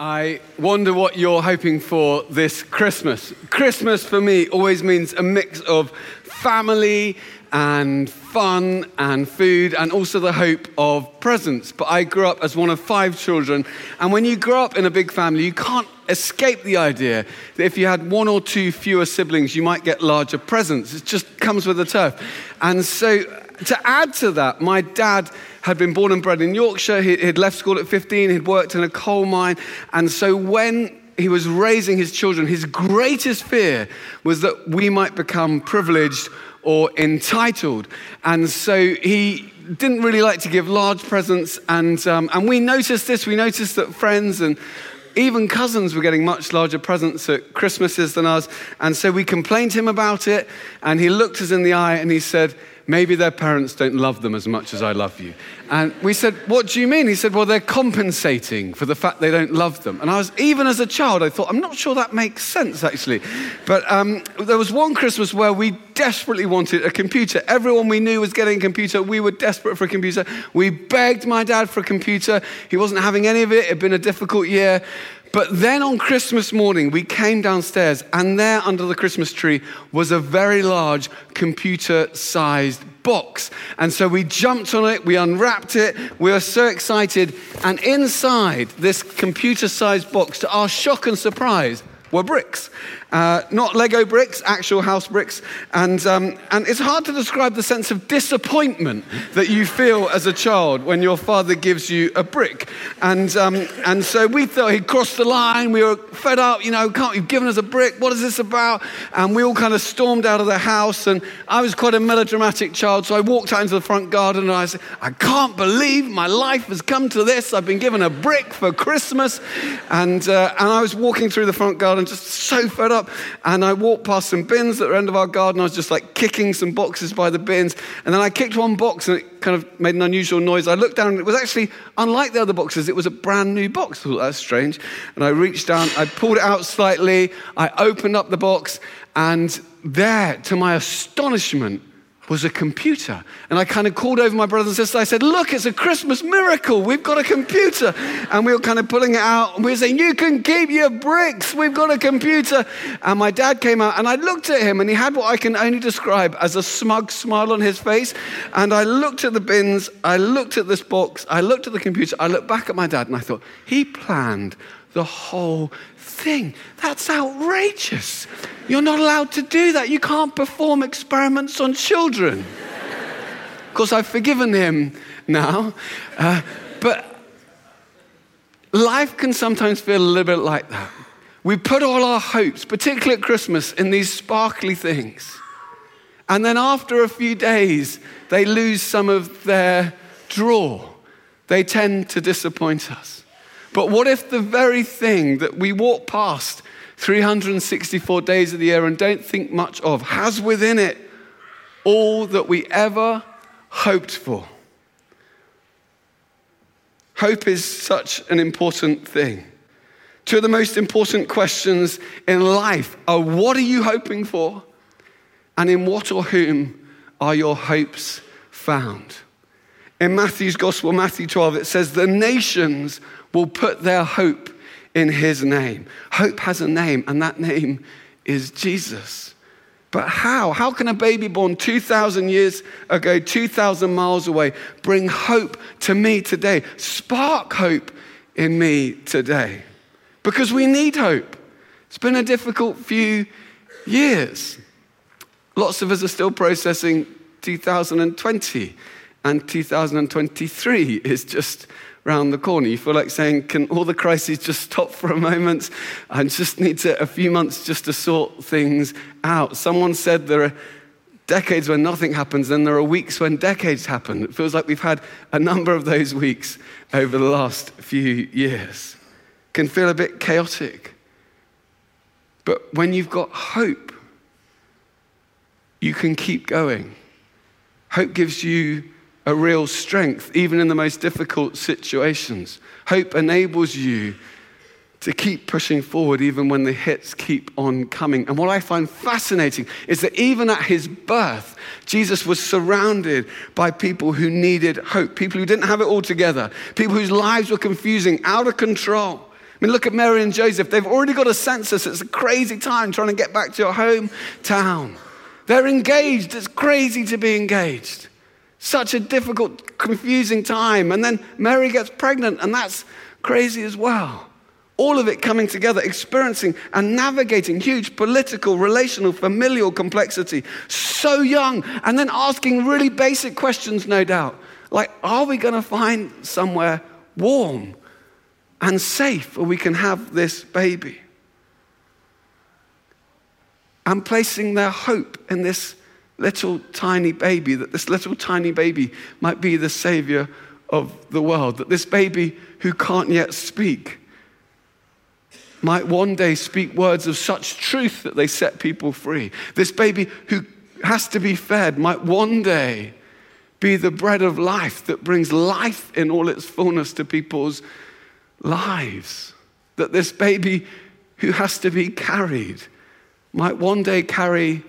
I wonder what you're hoping for this Christmas. Christmas for me always means a mix of family and fun and food and also the hope of presents. But I grew up as one of five children, and when you grow up in a big family, you can't escape the idea that if you had one or two fewer siblings, you might get larger presents. It just comes with the turf. And so to add to that, my dad had been born and bred in Yorkshire. He, would left school at 15. He'd worked in a coal mine. And so when he was raising his children, his greatest fear was that we might become privileged or entitled. And so he didn't really like to give large presents. And, um, and we noticed this. We noticed that friends and even cousins were getting much larger presents at Christmases than us. And so we complained to him about it. And he looked us in the eye and he said, maybe their parents don't love them as much as I love you. And we said, What do you mean? He said, Well, they're compensating for the fact they don't love them. And I was, even as a child, I thought, I'm not sure that makes sense actually. But um, there was one Christmas where we desperately wanted a computer. Everyone we knew was getting a computer. We were desperate for a computer. We begged my dad for a computer. He wasn't having any of it. It had been a difficult year. But then on Christmas morning, we came downstairs, and there under the Christmas tree was a very large computer sized box. And so we jumped on it, we unwrapped it, we were so excited. And inside this computer sized box, to our shock and surprise, were bricks. Uh, not Lego bricks, actual house bricks. And, um, and it's hard to describe the sense of disappointment that you feel as a child when your father gives you a brick. And, um, and so we thought he'd crossed the line. We were fed up, you know, can't you've given us a brick? What is this about? And we all kind of stormed out of the house. And I was quite a melodramatic child, so I walked out into the front garden and I said, I can't believe my life has come to this. I've been given a brick for Christmas. And, uh, and I was walking through the front garden just so fed up up and I walked past some bins at the end of our garden. I was just like kicking some boxes by the bins. And then I kicked one box and it kind of made an unusual noise. I looked down and it was actually unlike the other boxes. It was a brand new box. I thought, that's strange. And I reached down, I pulled it out slightly. I opened up the box and there, to my astonishment, was a computer. And I kind of called over my brothers and sisters. I said, Look, it's a Christmas miracle. We've got a computer. And we were kind of pulling it out. And we were saying, You can keep your bricks. We've got a computer. And my dad came out and I looked at him and he had what I can only describe as a smug smile on his face. And I looked at the bins. I looked at this box. I looked at the computer. I looked back at my dad and I thought, He planned the whole thing. That's outrageous. You're not allowed to do that. You can't perform experiments on children. of course, I've forgiven him now. Uh, but life can sometimes feel a little bit like that. We put all our hopes, particularly at Christmas, in these sparkly things. And then after a few days, they lose some of their draw. They tend to disappoint us. But what if the very thing that we walk past 364 days of the year and don't think much of has within it all that we ever hoped for? Hope is such an important thing. Two of the most important questions in life are what are you hoping for? And in what or whom are your hopes found? In Matthew's Gospel, Matthew 12, it says, The nations will put their hope in his name. Hope has a name, and that name is Jesus. But how? How can a baby born 2,000 years ago, 2,000 miles away, bring hope to me today? Spark hope in me today. Because we need hope. It's been a difficult few years. Lots of us are still processing 2020, and 2023 is just round the corner. You feel like saying, Can all the crises just stop for a moment? I just need to, a few months just to sort things out. Someone said there are decades when nothing happens, and there are weeks when decades happen. It feels like we've had a number of those weeks over the last few years. Can feel a bit chaotic. But when you've got hope, you can keep going. Hope gives you a real strength, even in the most difficult situations. Hope enables you to keep pushing forward even when the hits keep on coming. And what I find fascinating is that even at his birth, Jesus was surrounded by people who needed hope, people who didn't have it all together, people whose lives were confusing, out of control. I mean, look at Mary and Joseph. They've already got a census. It's a crazy time trying to get back to your hometown. They're engaged. It's crazy to be engaged. Such a difficult, confusing time. And then Mary gets pregnant, and that's crazy as well. All of it coming together, experiencing and navigating huge political, relational, familial complexity. So young, and then asking really basic questions, no doubt. Like, are we going to find somewhere warm and safe where we can have this baby? And placing their hope in this little tiny baby, that this little tiny baby might be the savior of the world, that this baby who can't yet speak might one day speak words of such truth that they set people free. This baby who has to be fed might one day be the bread of life that brings life in all its fullness to people's lives. That this baby who has to be carried might one day carry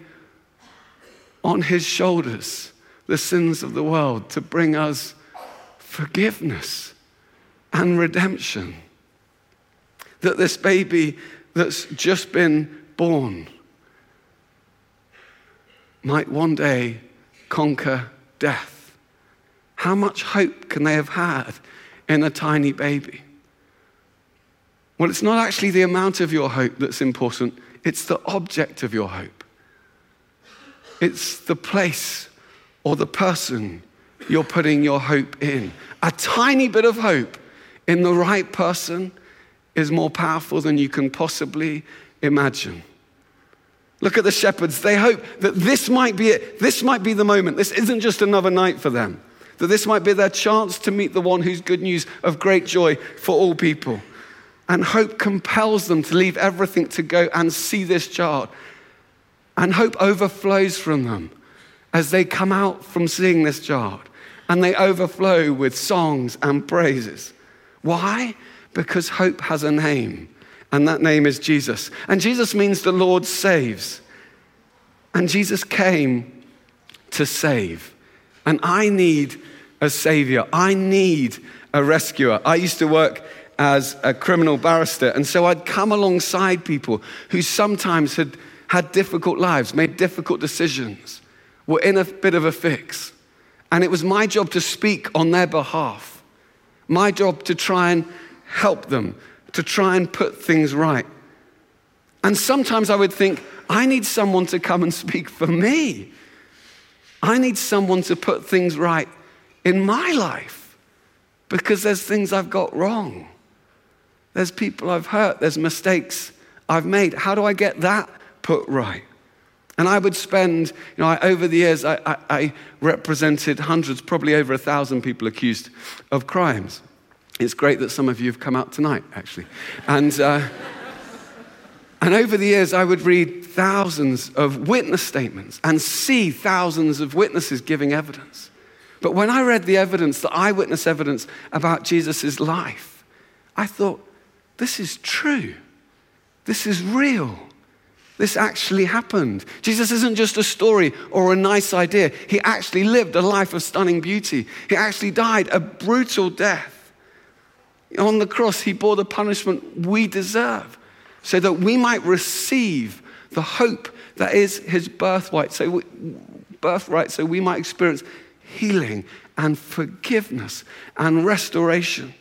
on his shoulders the sins of the world to bring us forgiveness and redemption. That this baby that's just been born might one day conquer death. How much hope can they have had in a tiny baby? Well, it's not actually the amount of your hope that's important, it's the object of your hope. It's the place or the person you're putting your hope in. A tiny bit of hope in the right person is more powerful than you can possibly imagine. Look at the shepherds. They hope that this might be it. This might be the moment. This isn't just another night for them. That this might be their chance to meet the one who's good news of great joy for all people. And hope compels them to leave everything to go and see this child. And hope overflows from them as they come out from seeing this child. And they overflow with songs and praises. Why? Because hope has a name, and that name is Jesus. And Jesus means the Lord saves. And Jesus came to save. And I need a savior. I need a rescuer. I used to work as a criminal barrister, and so I'd come alongside people who sometimes had had difficult lives, made difficult decisions, were in a bit of a fix. And it was my job to speak on their behalf, my job to try and help them, to try and put things right. And sometimes I would think, I need someone to come and speak for me. I need someone to put things right in my life because there's things I've got wrong. There's people I've hurt, there's mistakes I've made. How do I get that put right? And I would spend, you know, I, over the years, I, I, I represented hundreds, probably over a thousand people accused of crimes. It's great that some of you have come out tonight, actually. And, uh, and over the years, I would read thousands of witness statements and see thousands of witnesses giving evidence. But when I read the evidence, the eyewitness evidence about Jesus' life, I thought, this is true. This is real. This actually happened. Jesus isn't just a story or a nice idea. He actually lived a life of stunning beauty. He actually died a brutal death. On the cross, he bore the punishment we deserve so that we might receive the hope that is his birthright. So we, birthright, so we might experience healing and forgiveness and restoration.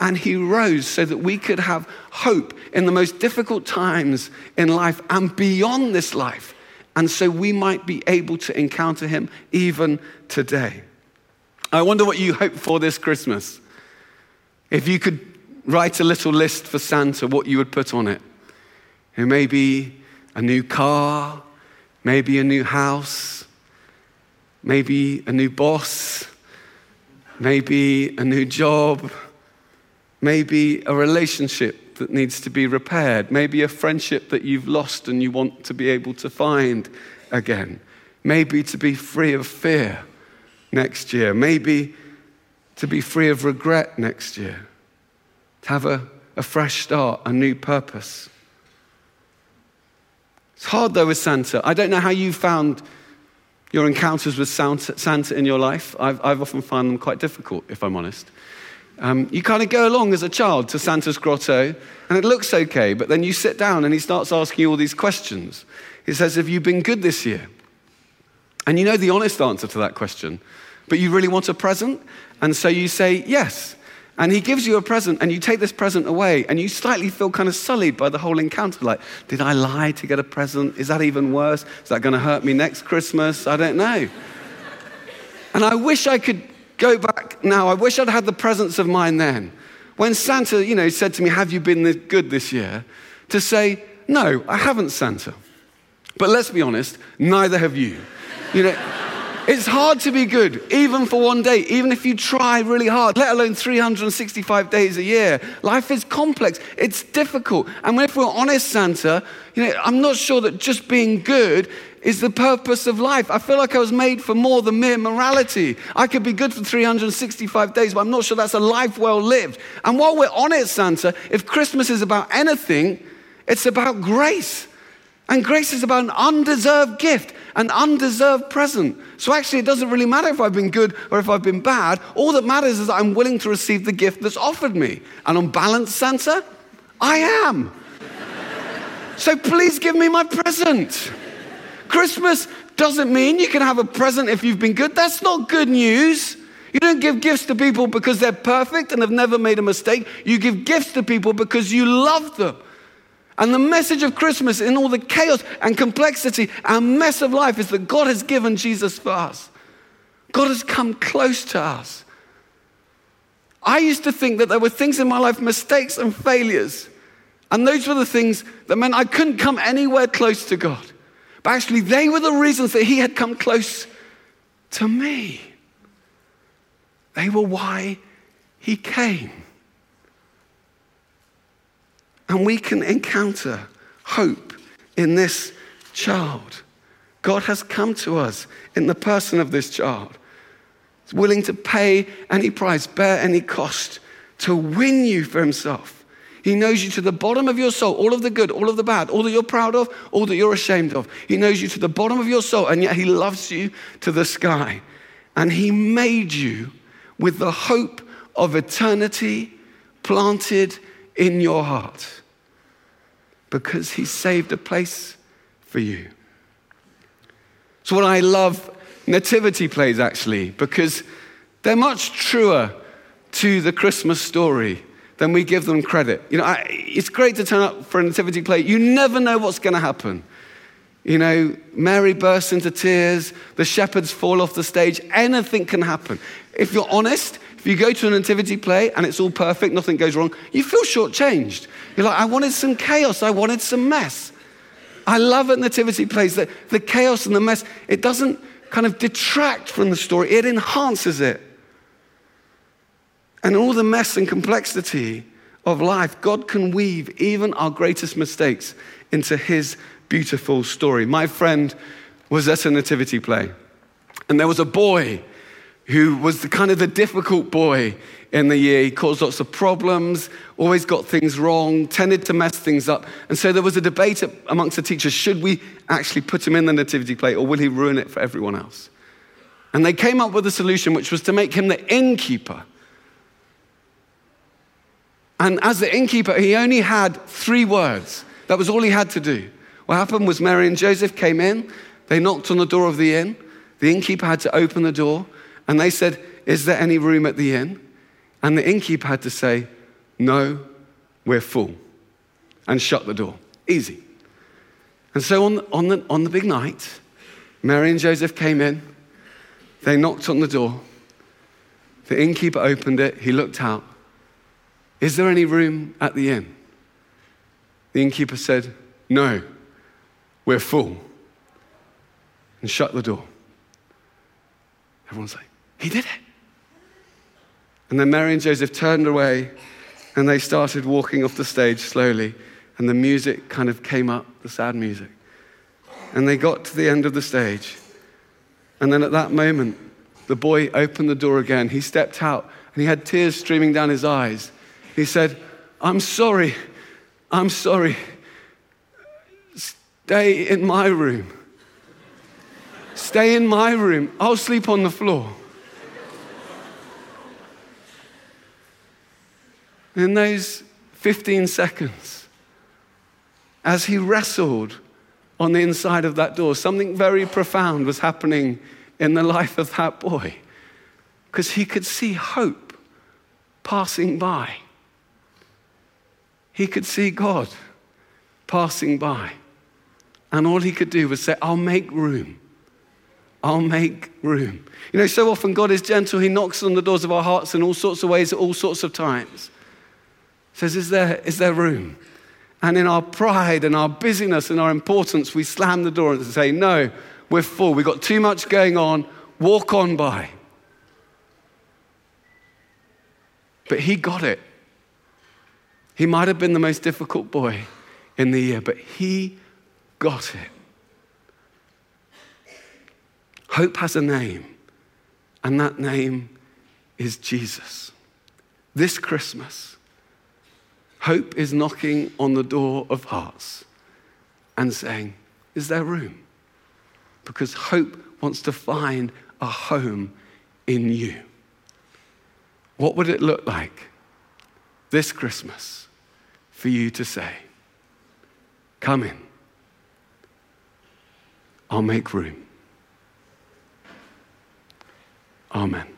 And he rose so that we could have hope in the most difficult times in life and beyond this life. And so we might be able to encounter him even today. I wonder what you hope for this Christmas. If you could write a little list for Santa, what you would put on it. It may be a new car, maybe a new house, maybe a new boss, maybe a new job, maybe a relationship that needs to be repaired, maybe a friendship that you've lost and you want to be able to find again, maybe to be free of fear next year, maybe to be free of regret next year, to have a, a fresh start, a new purpose. It's hard though with Santa. I don't know how you found your encounters with Santa in your life. I've, I've often found them quite difficult, if I'm honest. Um, you kind of go along as a child to Santa's grotto, and it looks okay, but then you sit down and he starts asking you all these questions. He says, Have you been good this year? And you know the honest answer to that question, but you really want a present, and so you say yes. And he gives you a present, and you take this present away, and you slightly feel kind of sullied by the whole encounter. Like, did I lie to get a present? Is that even worse? Is that going to hurt me next Christmas? I don't know. and I wish I could go back now. I wish I'd had the presence of mind then. When Santa, you know, said to me, Have you been good this year? To say, No, I haven't, Santa. But let's be honest, neither have you. You know, it's hard to be good, even for one day, even if you try really hard, let alone 365 days a year. Life is complex, it's difficult. And if we're honest, Santa, you know, I'm not sure that just being good is the purpose of life. I feel like I was made for more than mere morality. I could be good for 365 days, but I'm not sure that's a life well lived. And while we're on it, Santa, if Christmas is about anything, it's about grace. And grace is about an undeserved gift, an undeserved present. So actually, it doesn't really matter if I've been good or if I've been bad. All that matters is that I'm willing to receive the gift that's offered me. And on balance, Santa, I am. so please give me my present. Christmas doesn't mean you can have a present if you've been good. That's not good news. You don't give gifts to people because they're perfect and have never made a mistake. You give gifts to people because you love them. And the message of Christmas in all the chaos and complexity and mess of life is that God has given Jesus for us. God has come close to us. I used to think that there were things in my life, mistakes and failures. And those were the things that meant I couldn't come anywhere close to God. But actually, they were the reasons that he had come close to me. They were why he came. And we can encounter hope in this child. God has come to us in the person of this child. He's willing to pay any price, bear any cost to win you for himself. He knows you to the bottom of your soul, all of the good, all of the bad, all that you're proud of, all that you're ashamed of. He knows you to the bottom of your soul, and yet He loves you to the sky. And He made you with the hope of eternity planted in your heart because He saved a place for you. So, what I love nativity plays actually, because they're much truer to the Christmas story than we give them credit. You know, I, it's great to turn up for a nativity play. You never know what's going to happen. You know, Mary bursts into tears, the shepherds fall off the stage, anything can happen. If you're honest, if you go to a nativity play and it's all perfect, nothing goes wrong, you feel shortchanged. You're like, I wanted some chaos, I wanted some mess. I love at nativity plays that the chaos and the mess, it doesn't kind of detract from the story, it enhances it. And all the mess and complexity of life, God can weave even our greatest mistakes into His beautiful story. My friend was at a nativity play, and there was a boy who was the kind of the difficult boy in the year. He caused lots of problems, always got things wrong, tended to mess things up. And so there was a debate amongst the teachers should we actually put him in the nativity play or will he ruin it for everyone else? And they came up with a solution, which was to make him the innkeeper. And as the innkeeper, he only had three words. That was all he had to do. What happened was Mary and Joseph came in, they knocked on the door of the inn. The innkeeper had to open the door, and they said, Is there any room at the inn? And the innkeeper had to say, No, we're full, and shut the door. Easy. And so on, on, the, on the big night, Mary and Joseph came in, they knocked on the door. The innkeeper opened it, he looked out, is there any room at the inn? The innkeeper said, No, we're full. And shut the door. Everyone's like, He did it. And then Mary and Joseph turned away and they started walking off the stage slowly. And the music kind of came up, the sad music. And they got to the end of the stage. And then at that moment, the boy opened the door again. He stepped out and he had tears streaming down his eyes. He said, I'm sorry. I'm sorry. Stay in my room. Stay in my room. I'll sleep on the floor. in those 15 seconds, as he wrestled on the inside of that door, something very profound was happening in the life of that boy because he could see hope passing by. He could see God passing by. And all he could do was say, I'll make room. I'll make room. You know, so often God is gentle. He knocks on the doors of our hearts in all sorts of ways at all sorts of times. Says, Is there, is there room? And in our pride and our busyness and our importance, we slam the door and say, No, we're full. We've got too much going on. Walk on by. But he got it. He might have been the most difficult boy in the year, but he got it. Hope has a name, and that name is Jesus. This Christmas, hope is knocking on the door of hearts and saying, Is there room? Because hope wants to find a home in you. What would it look like this Christmas for you to say, Come in. I'll make room. Amen.